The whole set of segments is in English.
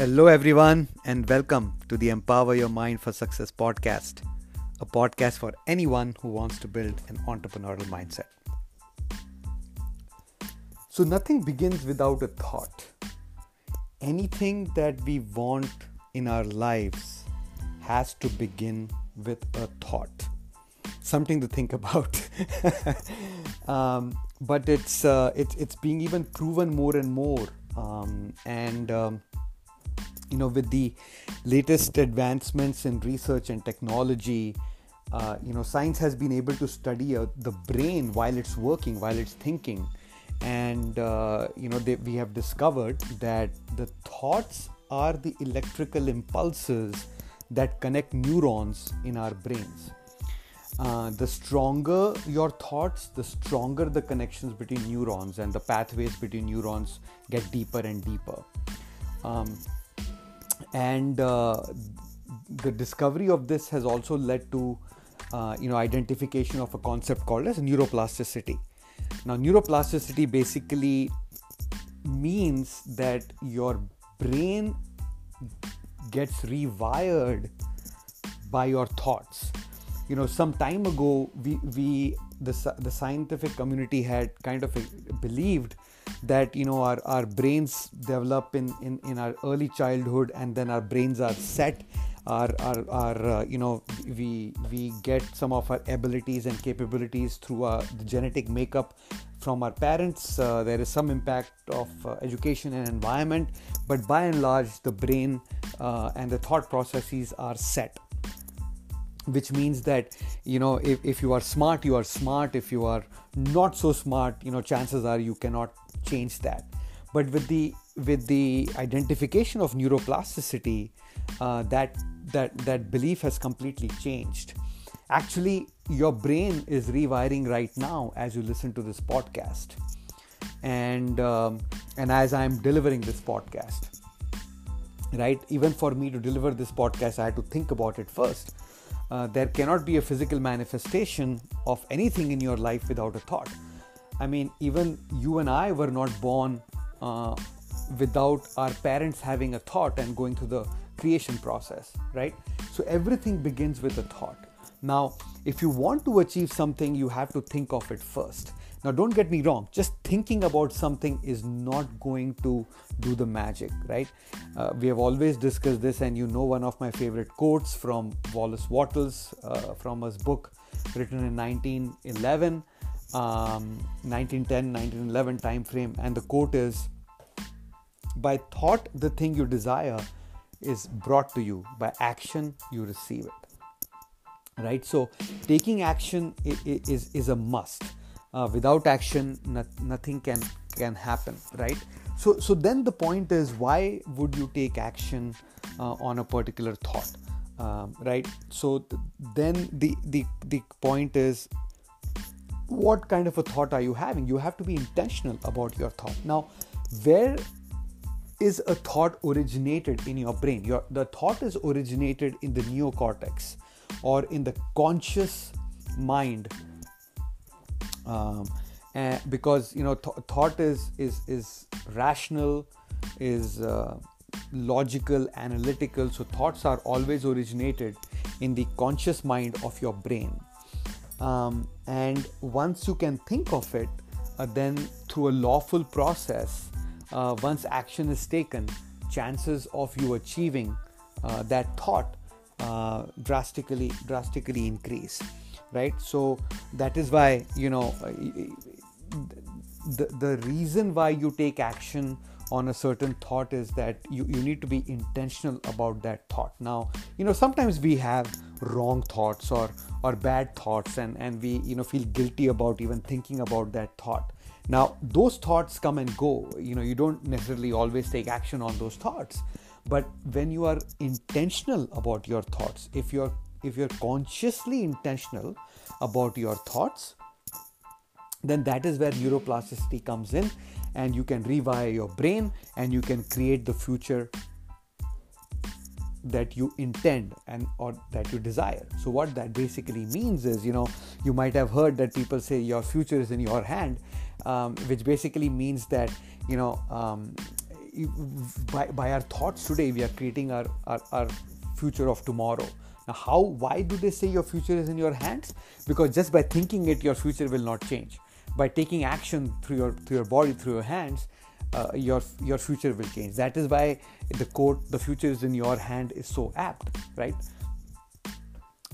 Hello, everyone, and welcome to the Empower Your Mind for Success podcast, a podcast for anyone who wants to build an entrepreneurial mindset. So, nothing begins without a thought. Anything that we want in our lives has to begin with a thought. Something to think about. um, but it's, uh, it's, it's being even proven more and more. Um, and um, you know with the latest advancements in research and technology uh, you know science has been able to study uh, the brain while it's working while it's thinking. And uh, you know they, we have discovered that the thoughts are the electrical impulses that connect neurons in our brains. Uh, the stronger your thoughts the stronger the connections between neurons and the pathways between neurons get deeper and deeper. Um, and uh, the discovery of this has also led to uh, you know identification of a concept called as neuroplasticity. Now neuroplasticity basically means that your brain gets rewired by your thoughts. You know some time ago we we the, the scientific community had kind of believed that you know our, our brains develop in, in, in our early childhood and then our brains are set. Our, our, our uh, you know we we get some of our abilities and capabilities through our, the genetic makeup from our parents. Uh, there is some impact of uh, education and environment but by and large the brain uh, and the thought processes are set which means that you know if, if you are smart you are smart. If you are not so smart you know chances are you cannot change that. But with the with the identification of neuroplasticity uh, that that that belief has completely changed. Actually your brain is rewiring right now as you listen to this podcast. And um, and as i'm delivering this podcast right? Even for me to deliver this podcast i had to think about it first uh, there cannot be a physical manifestation of anything in your life without a thought. I mean, even you and I were not born uh, without our parents having a thought and going through the creation process, right? So everything begins with a thought. Now, if you want to achieve something, you have to think of it first. Now, don't get me wrong, just thinking about something is not going to do the magic, right? Uh, we have always discussed this, and you know one of my favorite quotes from Wallace Wattles uh, from his book written in 1911, um, 1910, 1911 time frame. And the quote is By thought, the thing you desire is brought to you, by action, you receive it right so taking action is is a must uh, without action not, nothing can can happen right? So so then the point is why would you take action uh, on a particular thought um, right? So th- then the the the point is what kind of a thought are you having? You have to be intentional about your thought. Now where is a thought originated in your brain? Your the thought is originated in the neocortex or in the conscious mind um, and because you know th- thought is is is rational is uh, logical analytical so thoughts are always originated in the conscious mind of your brain. Um, and once you can think of it uh, then through a lawful process uh, once action is taken chances of you achieving uh, that thought uh, drastically drastically increase right? So that is why you know uh, the, the reason why you take action on a certain thought is that you, you need to be intentional about that thought. Now you know sometimes we have wrong thoughts or or bad thoughts and and we you know feel guilty about even thinking about that thought. Now those thoughts come and go. You know you don't necessarily always take action on those thoughts. But when you are intentional about your thoughts if you're if you're consciously intentional about your thoughts then that is where neuroplasticity comes in and you can rewire your brain and you can create the future that you intend and or that you desire. So what that basically means is you know you might have heard that people say your future is in your hand um, which basically means that you know um, by, by our thoughts today we are creating our, our, our future of tomorrow now how why do they say your future is in your hands? Because just by thinking it your future will not change. By taking action through your through your body through your hands uh, your your future will change. That is why the quote the future is in your hand is so apt right?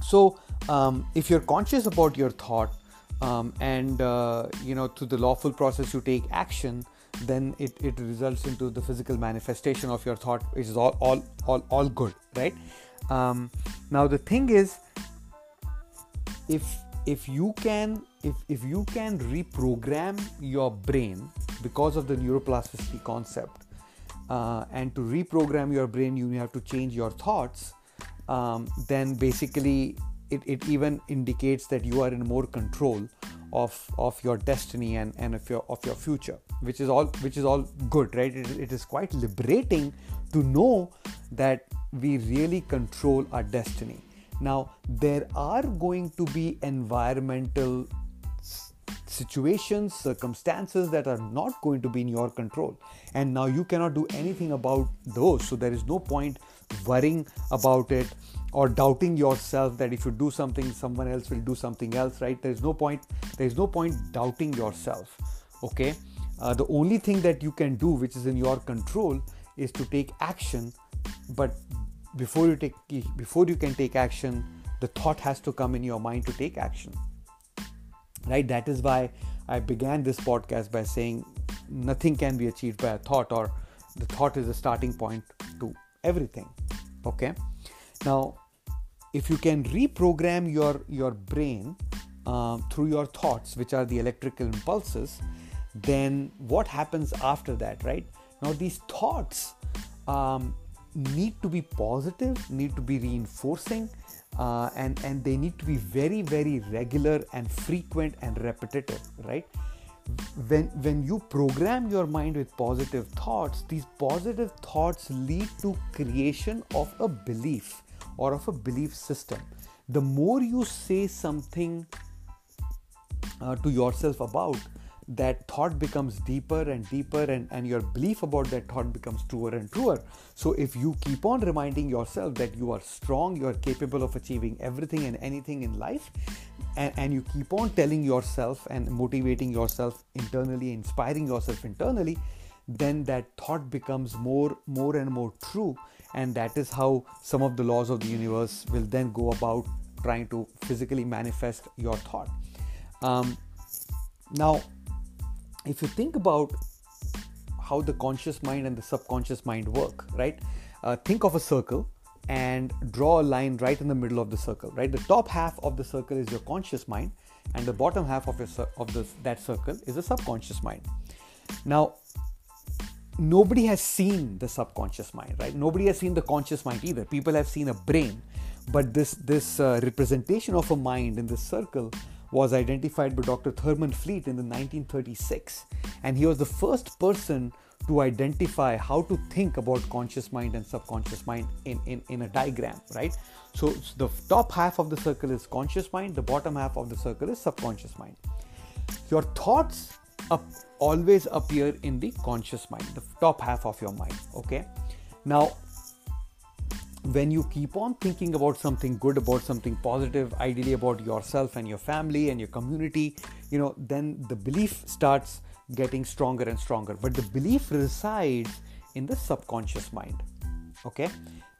So um, if you're conscious about your thought um, and uh, you know through the lawful process you take action then it, it results into the physical manifestation of your thought which is all all all, all good right um, now the thing is if if you can if, if you can reprogram your brain because of the neuroplasticity concept uh, and to reprogram your brain you have to change your thoughts um, then basically it, it even indicates that you are in more control of of your destiny and, and of your of your future which is all which is all good right? It, it is quite liberating to know that we really control our destiny. Now there are going to be environmental situations circumstances that are not going to be in your control. And now you cannot do anything about those. So there is no point worrying about it or doubting yourself that if you do something someone else will do something else right? There is no point there is no point doubting yourself okay? Uh, the only thing that you can do which is in your control is to take action but before you take before you can take action the thought has to come in your mind to take action. Right? That is why i began this podcast by saying nothing can be achieved by a thought or the thought is the starting point to everything. Okay? Now if you can reprogram your your brain uh, through your thoughts which are the electrical impulses then what happens after that right? Now these thoughts um, need to be positive need to be reinforcing uh, and and they need to be very very regular and frequent and repetitive right? When when you program your mind with positive thoughts these positive thoughts lead to creation of a belief or of a belief system. The more you say something uh, to yourself about that thought becomes deeper and deeper and, and your belief about that thought becomes truer and truer. So if you keep on reminding yourself that you are strong you are capable of achieving everything and anything in life and, and you keep on telling yourself and motivating yourself internally inspiring yourself internally then that thought becomes more more and more true. And that is how some of the laws of the universe will then go about trying to physically manifest your thought. Um, now if you think about how the conscious mind and the subconscious mind work, right? Uh, think of a circle and draw a line right in the middle of the circle, right? The top half of the circle is your conscious mind, and the bottom half of your of this that circle is the subconscious mind. Now, nobody has seen the subconscious mind, right? Nobody has seen the conscious mind either. People have seen a brain, but this this uh, representation of a mind in this circle was identified by Dr. Thurman Fleet in the 1936 and he was the first person to identify how to think about conscious mind and subconscious mind in, in, in a diagram, right? So, the top half of the circle is conscious mind, the bottom half of the circle is subconscious mind. Your thoughts up, always appear in the conscious mind, the top half of your mind, okay? Now, when you keep on thinking about something good about something positive ideally about yourself and your family and your community you know then the belief starts getting stronger and stronger. But the belief resides in the subconscious mind okay?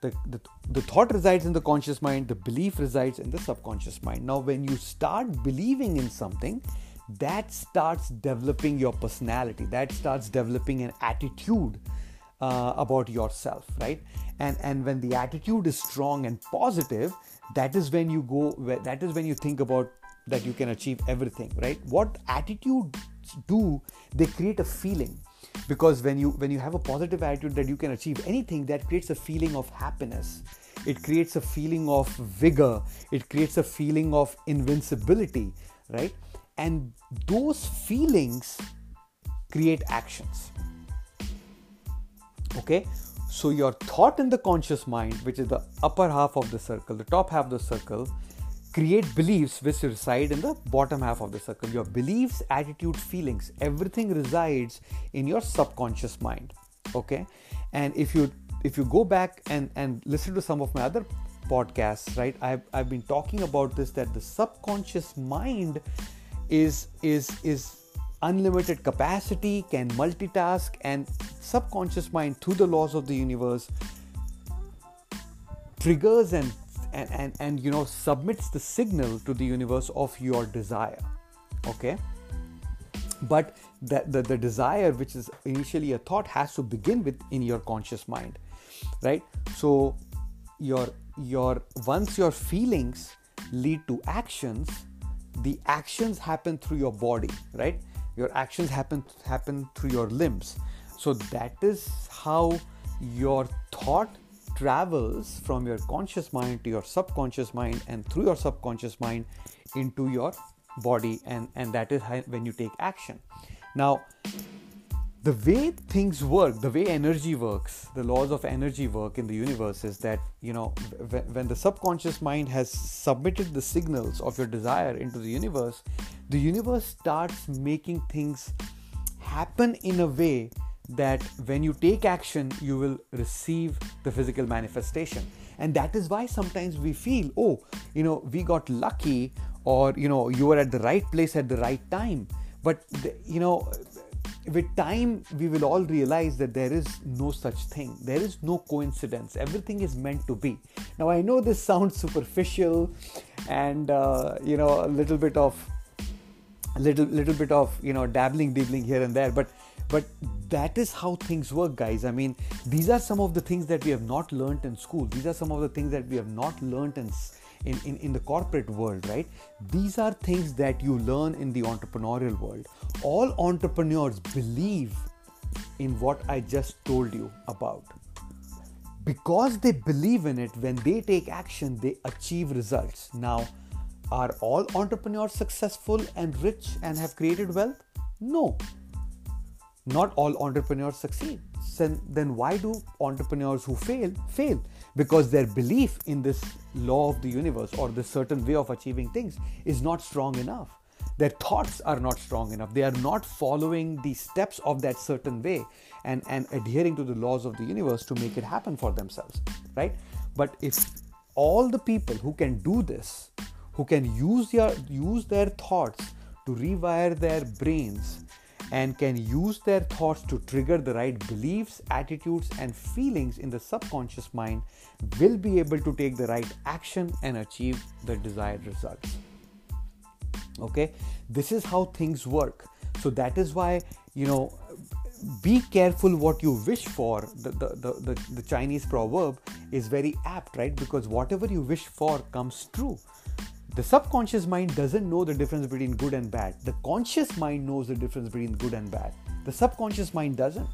The, the, the thought resides in the conscious mind the belief resides in the subconscious mind. Now when you start believing in something that starts developing your personality that starts developing an attitude uh, about yourself right? And and when the attitude is strong and positive that is when you go that is when you think about that you can achieve everything right? What attitudes do they create a feeling. Because when you when you have a positive attitude that you can achieve anything that creates a feeling of happiness. It creates a feeling of vigor. It creates a feeling of invincibility right? And those feelings create actions okay? So your thought in the conscious mind which is the upper half of the circle the top half of the circle create beliefs which reside in the bottom half of the circle. Your beliefs attitude feelings everything resides in your subconscious mind. Okay? And if you if you go back and and listen to some of my other podcasts right i've, I've been talking about this that the subconscious mind is is is unlimited capacity can multitask and subconscious mind through the laws of the universe triggers and and, and, and you know submits the signal to the universe of your desire okay? But the, the, the desire which is initially a thought has to begin with in your conscious mind right? So your your once your feelings lead to actions the actions happen through your body right your actions happen happen through your limbs. So that is how your thought travels from your conscious mind to your subconscious mind and through your subconscious mind into your body. And and that is when you take action. Now the way things work the way energy works the laws of energy work in the universe is that you know when the subconscious mind has submitted the signals of your desire into the universe the universe starts making things happen in a way that when you take action you will receive the physical manifestation. And that is why sometimes we feel oh you know we got lucky or you know you were at the right place at the right time. But you know with time we will all realize that there is no such thing. There is no coincidence. Everything is meant to be. Now i know this sounds superficial and uh, you know a little bit of a little little bit of you know dabbling dibbling here and there but but that is how things work guys. I mean these are some of the things that we have not learned in school. These are some of the things that we have not learned in in, in, in the corporate world, right? These are things that you learn in the entrepreneurial world. All entrepreneurs believe in what I just told you about. Because they believe in it, when they take action, they achieve results. Now, are all entrepreneurs successful and rich and have created wealth? No. Not all entrepreneurs succeed. Then why do entrepreneurs who fail fail? Because their belief in this law of the universe or this certain way of achieving things is not strong enough. Their thoughts are not strong enough. They are not following the steps of that certain way and, and adhering to the laws of the universe to make it happen for themselves, right? But if all the people who can do this, who can use their, use their thoughts to rewire their brains and can use their thoughts to trigger the right beliefs, attitudes, and feelings in the subconscious mind will be able to take the right action and achieve the desired results. Okay, this is how things work. So, that is why, you know, be careful what you wish for. The, the, the, the, the Chinese proverb is very apt, right? Because whatever you wish for comes true. The subconscious mind doesn't know the difference between good and bad. The conscious mind knows the difference between good and bad. The subconscious mind doesn't.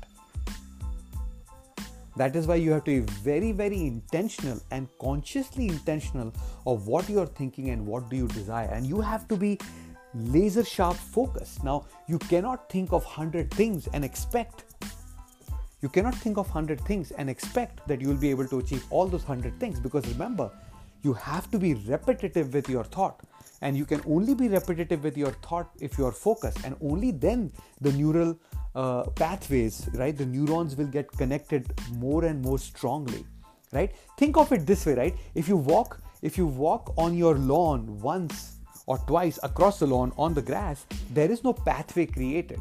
That is why you have to be very, very intentional and consciously intentional of what you are thinking and what do you desire. And you have to be laser sharp focused. Now, you cannot think of 100 things and expect you cannot think of 100 things and expect that you will be able to achieve all those 100 things because remember you have to be repetitive with your thought. And you can only be repetitive with your thought if you are focused. And only then the neural uh, pathways right the neurons will get connected more and more strongly right? Think of it this way right? If you walk if you walk on your lawn once or twice across the lawn on the grass there is no pathway created.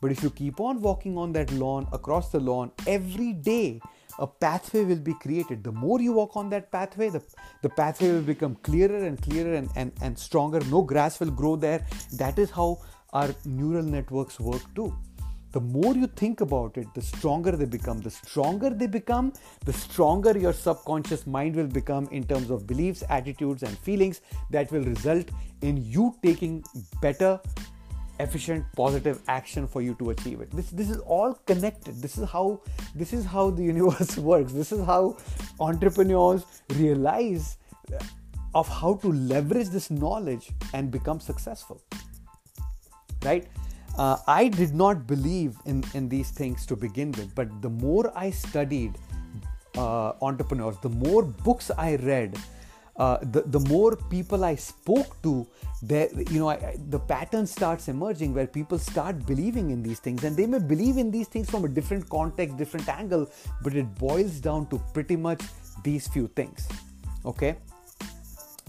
But if you keep on walking on that lawn across the lawn every day a pathway will be created. The more you walk on that pathway, the, the pathway will become clearer and clearer and, and, and stronger. No grass will grow there. That is how our neural networks work too. The more you think about it, the stronger they become. The stronger they become, the stronger your subconscious mind will become in terms of beliefs, attitudes, and feelings that will result in you taking better efficient positive action for you to achieve it. This this is all connected. This is how this is how the universe works. This is how entrepreneurs realize of how to leverage this knowledge and become successful. Right? Uh, i did not believe in in these things to begin with but the more i studied uh, entrepreneurs the more books i read uh, the, the more people I spoke to, you know, I, the pattern starts emerging where people start believing in these things, and they may believe in these things from a different context, different angle, but it boils down to pretty much these few things. Okay,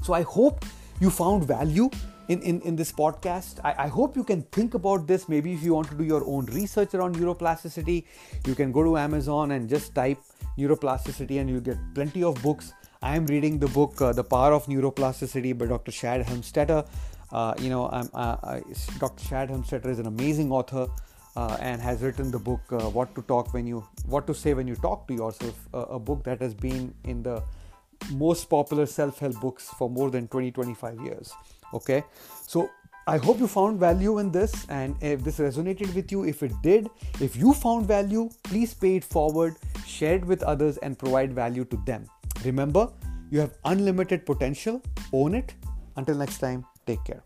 so I hope you found value in, in, in this podcast. I, I, hope you can think about this. Maybe if you want to do your own research around neuroplasticity, you can go to Amazon and just type neuroplasticity and you get plenty of books. I am reading the book uh, The Power of Neuroplasticity by Dr. Shad Helmstetter. Uh, you know, uh, I, Dr. Shad Helmstetter is an amazing author uh, and has written the book uh, What to Talk When You What to Say When You Talk to Yourself, a book that has been in the most popular self-help books for more than 20 25 years okay so I hope you found value in this, and if this resonated with you, if it did, if you found value, please pay it forward, share it with others, and provide value to them. Remember, you have unlimited potential, own it. Until next time, take care.